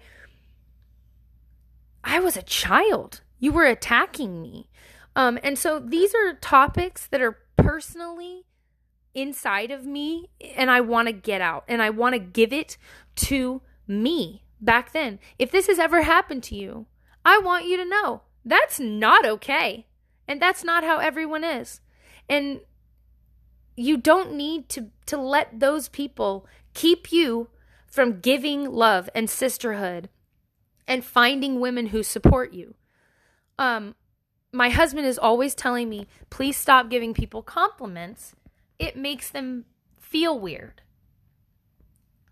I was a child. You were attacking me. Um, and so these are topics that are personally inside of me, and I want to get out and I want to give it to me back then. If this has ever happened to you, I want you to know that's not okay. And that's not how everyone is. And you don't need to to let those people keep you from giving love and sisterhood and finding women who support you. Um my husband is always telling me, "Please stop giving people compliments. It makes them feel weird."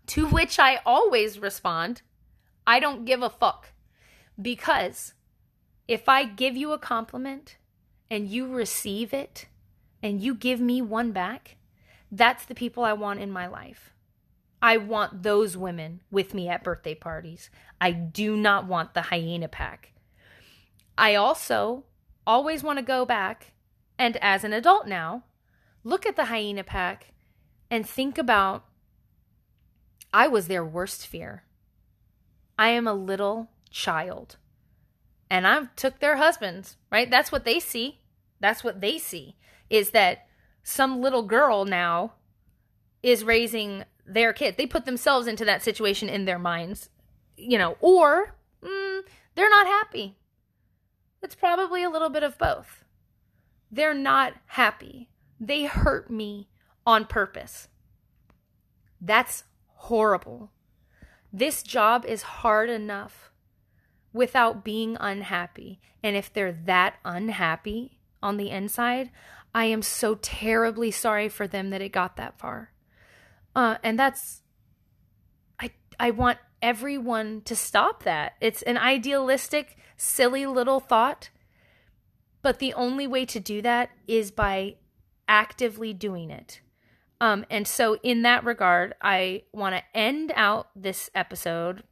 To which I always respond, I don't give a fuck. Because if I give you a compliment and you receive it and you give me one back, that's the people I want in my life. I want those women with me at birthday parties. I do not want the hyena pack. I also always want to go back and, as an adult now, look at the hyena pack and think about I was their worst fear. I am a little child. And I took their husbands, right? That's what they see. That's what they see is that some little girl now is raising their kid. They put themselves into that situation in their minds, you know, or mm, they're not happy. It's probably a little bit of both. They're not happy. They hurt me on purpose. That's horrible. This job is hard enough without being unhappy. And if they're that unhappy on the inside, I am so terribly sorry for them that it got that far. Uh, and that's, I, I want everyone to stop that. It's an idealistic, silly little thought. But the only way to do that is by actively doing it. Um, and so, in that regard, I want to end out this episode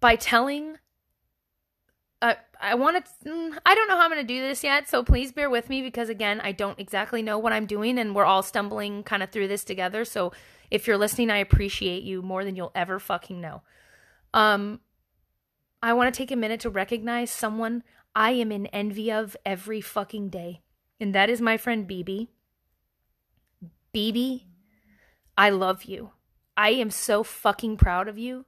by telling. I want to. Mm, I don't know how I'm going to do this yet, so please bear with me because, again, I don't exactly know what I'm doing, and we're all stumbling kind of through this together. So, if you're listening, I appreciate you more than you'll ever fucking know. Um, I want to take a minute to recognize someone I am in envy of every fucking day, and that is my friend BB. BB, I love you. I am so fucking proud of you.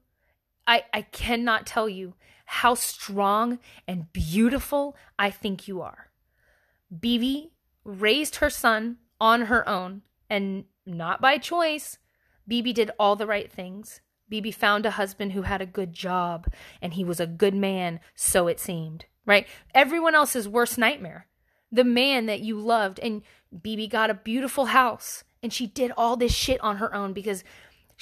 I, I cannot tell you how strong and beautiful I think you are. Bibi raised her son on her own and not by choice. Bibi did all the right things. Bibi found a husband who had a good job and he was a good man, so it seemed, right? Everyone else's worst nightmare. The man that you loved, and Bibi got a beautiful house and she did all this shit on her own because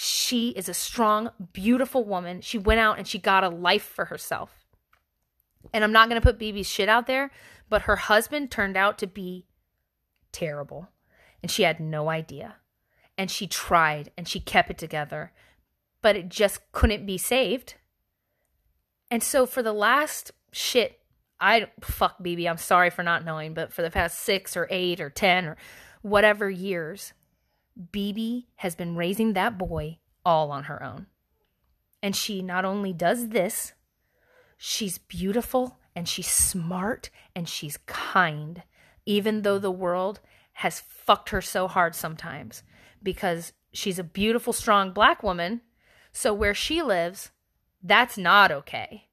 she is a strong, beautiful woman. She went out and she got a life for herself. And I'm not going to put BB's shit out there, but her husband turned out to be terrible. And she had no idea. And she tried and she kept it together, but it just couldn't be saved. And so for the last shit, I fuck BB, I'm sorry for not knowing, but for the past 6 or 8 or 10 or whatever years, BB has been raising that boy all on her own. And she not only does this, she's beautiful and she's smart and she's kind, even though the world has fucked her so hard sometimes because she's a beautiful, strong black woman. So where she lives, that's not okay.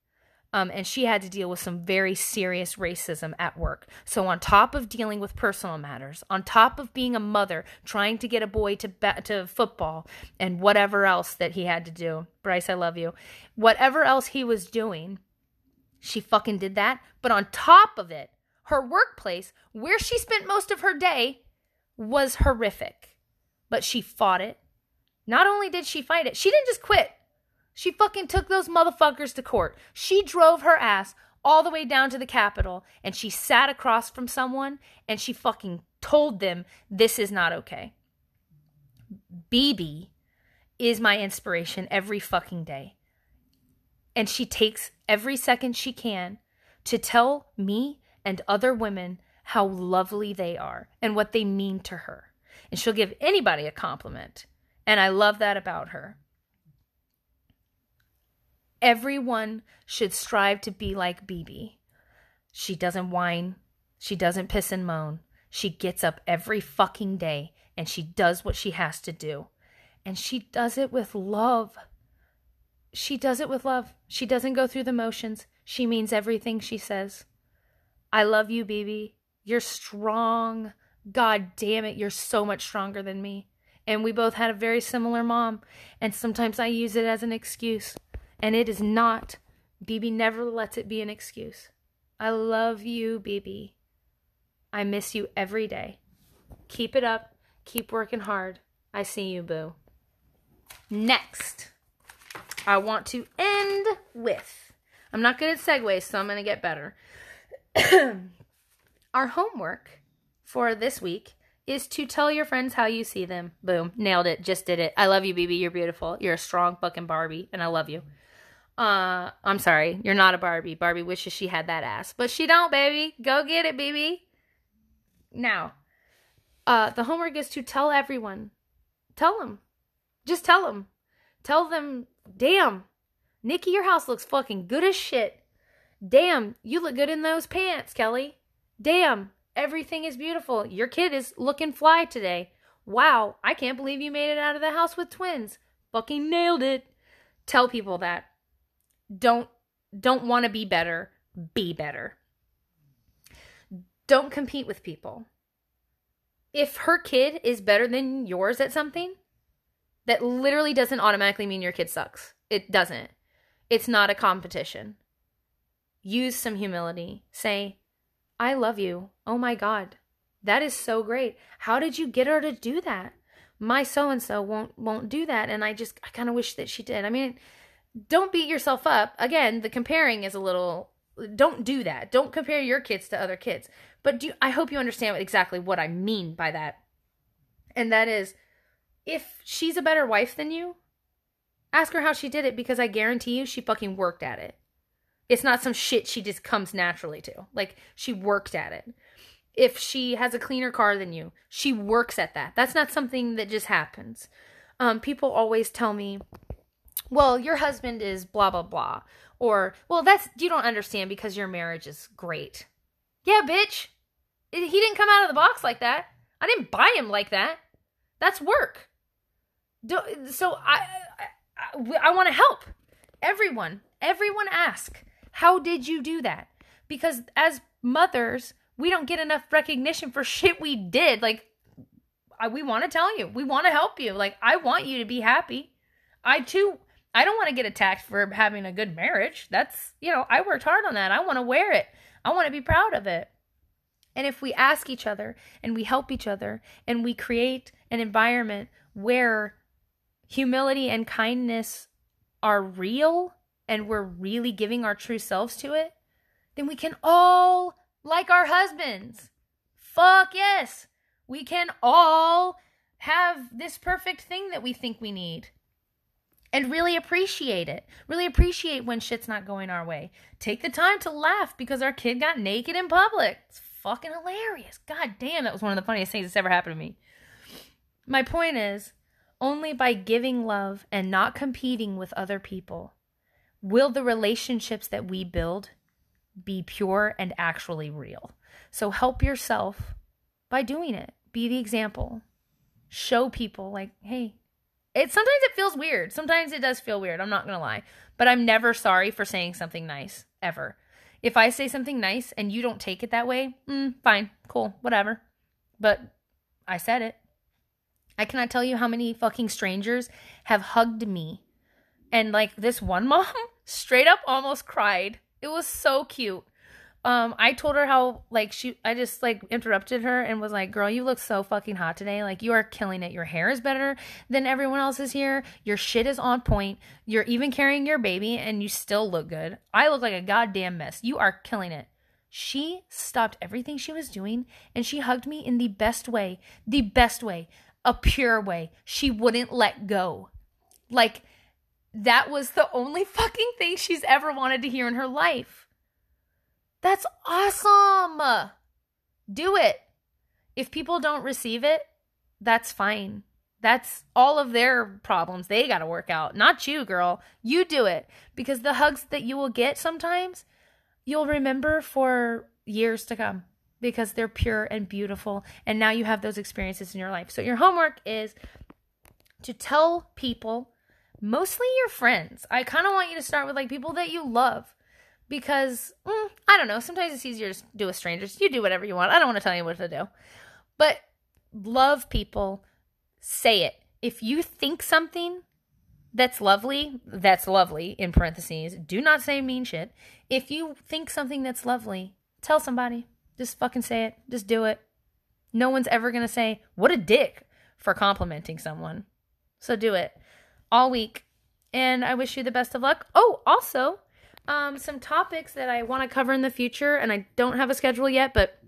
Um, and she had to deal with some very serious racism at work. So, on top of dealing with personal matters, on top of being a mother, trying to get a boy to ba- to football, and whatever else that he had to do, Bryce, I love you. Whatever else he was doing, she fucking did that. But on top of it, her workplace, where she spent most of her day, was horrific. But she fought it. Not only did she fight it, she didn't just quit. She fucking took those motherfuckers to court. She drove her ass all the way down to the Capitol and she sat across from someone and she fucking told them this is not okay. BB is my inspiration every fucking day. And she takes every second she can to tell me and other women how lovely they are and what they mean to her. And she'll give anybody a compliment. And I love that about her. Everyone should strive to be like BB. She doesn't whine. She doesn't piss and moan. She gets up every fucking day and she does what she has to do. And she does it with love. She does it with love. She doesn't go through the motions. She means everything she says. I love you, BB. You're strong. God damn it, you're so much stronger than me. And we both had a very similar mom. And sometimes I use it as an excuse. And it is not. BB never lets it be an excuse. I love you, BB. I miss you every day. Keep it up. Keep working hard. I see you, boo. Next, I want to end with. I'm not good at segues, so I'm going to get better. Our homework for this week is to tell your friends how you see them. Boom. Nailed it. Just did it. I love you, BB. You're beautiful. You're a strong fucking Barbie, and I love you. Uh, I'm sorry. You're not a Barbie. Barbie wishes she had that ass, but she don't, baby. Go get it, baby. Now, uh, the homework is to tell everyone. Tell them. Just tell them. Tell them, damn, Nikki, your house looks fucking good as shit. Damn, you look good in those pants, Kelly. Damn, everything is beautiful. Your kid is looking fly today. Wow, I can't believe you made it out of the house with twins. Fucking nailed it. Tell people that. Don't don't want to be better, be better. Don't compete with people. If her kid is better than yours at something, that literally doesn't automatically mean your kid sucks. It doesn't. It's not a competition. Use some humility. Say, I love you. Oh my God. That is so great. How did you get her to do that? My so and so won't won't do that and I just I kind of wish that she did. I mean, don't beat yourself up. Again, the comparing is a little don't do that. Don't compare your kids to other kids. But do I hope you understand exactly what I mean by that. And that is if she's a better wife than you, ask her how she did it because I guarantee you she fucking worked at it. It's not some shit she just comes naturally to. Like she worked at it. If she has a cleaner car than you, she works at that. That's not something that just happens. Um, people always tell me, well, your husband is blah, blah, blah. Or, well, that's, you don't understand because your marriage is great. Yeah, bitch. He didn't come out of the box like that. I didn't buy him like that. That's work. So I, I, I want to help everyone. Everyone ask, how did you do that? Because as mothers, we don't get enough recognition for shit we did. Like, I, we want to tell you, we want to help you. Like, I want you to be happy. I too I don't want to get attacked for having a good marriage. That's, you know, I worked hard on that. I want to wear it. I want to be proud of it. And if we ask each other and we help each other and we create an environment where humility and kindness are real and we're really giving our true selves to it, then we can all like our husbands. Fuck yes. We can all have this perfect thing that we think we need. And really appreciate it. Really appreciate when shit's not going our way. Take the time to laugh because our kid got naked in public. It's fucking hilarious. God damn, that was one of the funniest things that's ever happened to me. My point is, only by giving love and not competing with other people will the relationships that we build be pure and actually real. So help yourself by doing it. Be the example. Show people like, hey, it sometimes it feels weird. Sometimes it does feel weird. I'm not going to lie. But I'm never sorry for saying something nice ever. If I say something nice and you don't take it that way, mm, fine, cool, whatever. But I said it. I cannot tell you how many fucking strangers have hugged me. And like this one mom straight up almost cried. It was so cute. Um, I told her how like she I just like interrupted her and was like, "Girl, you look so fucking hot today. Like you are killing it. Your hair is better than everyone else's here. Your shit is on point. You're even carrying your baby and you still look good. I look like a goddamn mess. You are killing it." She stopped everything she was doing and she hugged me in the best way. The best way. A pure way. She wouldn't let go. Like that was the only fucking thing she's ever wanted to hear in her life. That's awesome. Do it. If people don't receive it, that's fine. That's all of their problems they got to work out. Not you, girl. You do it. Because the hugs that you will get sometimes, you'll remember for years to come because they're pure and beautiful. And now you have those experiences in your life. So, your homework is to tell people, mostly your friends. I kind of want you to start with like people that you love because mm, I don't know. Sometimes it's easier to do with strangers. You do whatever you want. I don't want to tell you what to do, but love people. Say it. If you think something that's lovely, that's lovely in parentheses. Do not say mean shit. If you think something that's lovely, tell somebody. Just fucking say it. Just do it. No one's ever going to say, what a dick for complimenting someone. So do it all week. And I wish you the best of luck. Oh, also, um, some topics that I want to cover in the future, and I don't have a schedule yet, but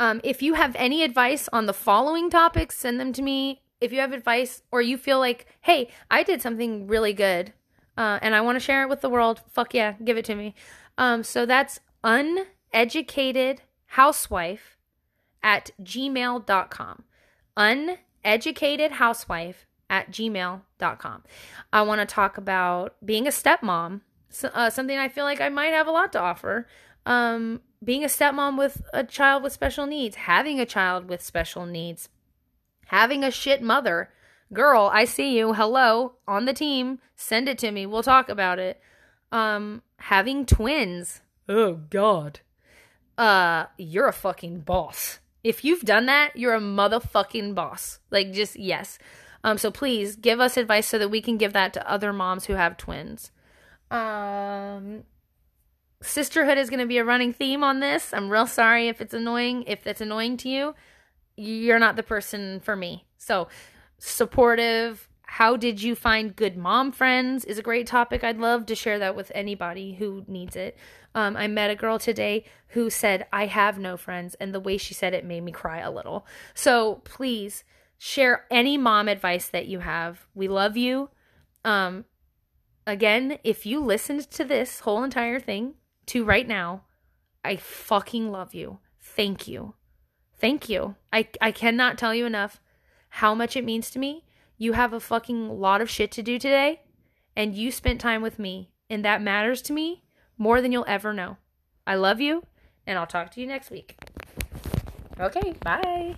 um, if you have any advice on the following topics, send them to me. If you have advice or you feel like, hey, I did something really good uh, and I want to share it with the world, fuck yeah, give it to me. Um, so that's uneducated housewife at gmail.com. Uneducated housewife at gmail.com. I want to talk about being a stepmom so, uh, something I feel like I might have a lot to offer. Um, being a stepmom with a child with special needs, having a child with special needs, having a shit mother. Girl, I see you. Hello, on the team. Send it to me. We'll talk about it. Um, having twins. Oh God. Uh, you're a fucking boss. If you've done that, you're a motherfucking boss. Like, just yes. Um, so please give us advice so that we can give that to other moms who have twins. Um, sisterhood is going to be a running theme on this. I'm real sorry if it's annoying. If it's annoying to you, you're not the person for me. So, supportive. How did you find good mom friends is a great topic. I'd love to share that with anybody who needs it. Um, I met a girl today who said, I have no friends. And the way she said it made me cry a little. So please share any mom advice that you have. We love you. Um, again, if you listened to this whole entire thing to right now, I fucking love you. Thank you. Thank you. I, I cannot tell you enough how much it means to me. You have a fucking lot of shit to do today, and you spent time with me, and that matters to me more than you'll ever know. I love you, and I'll talk to you next week. Okay, bye.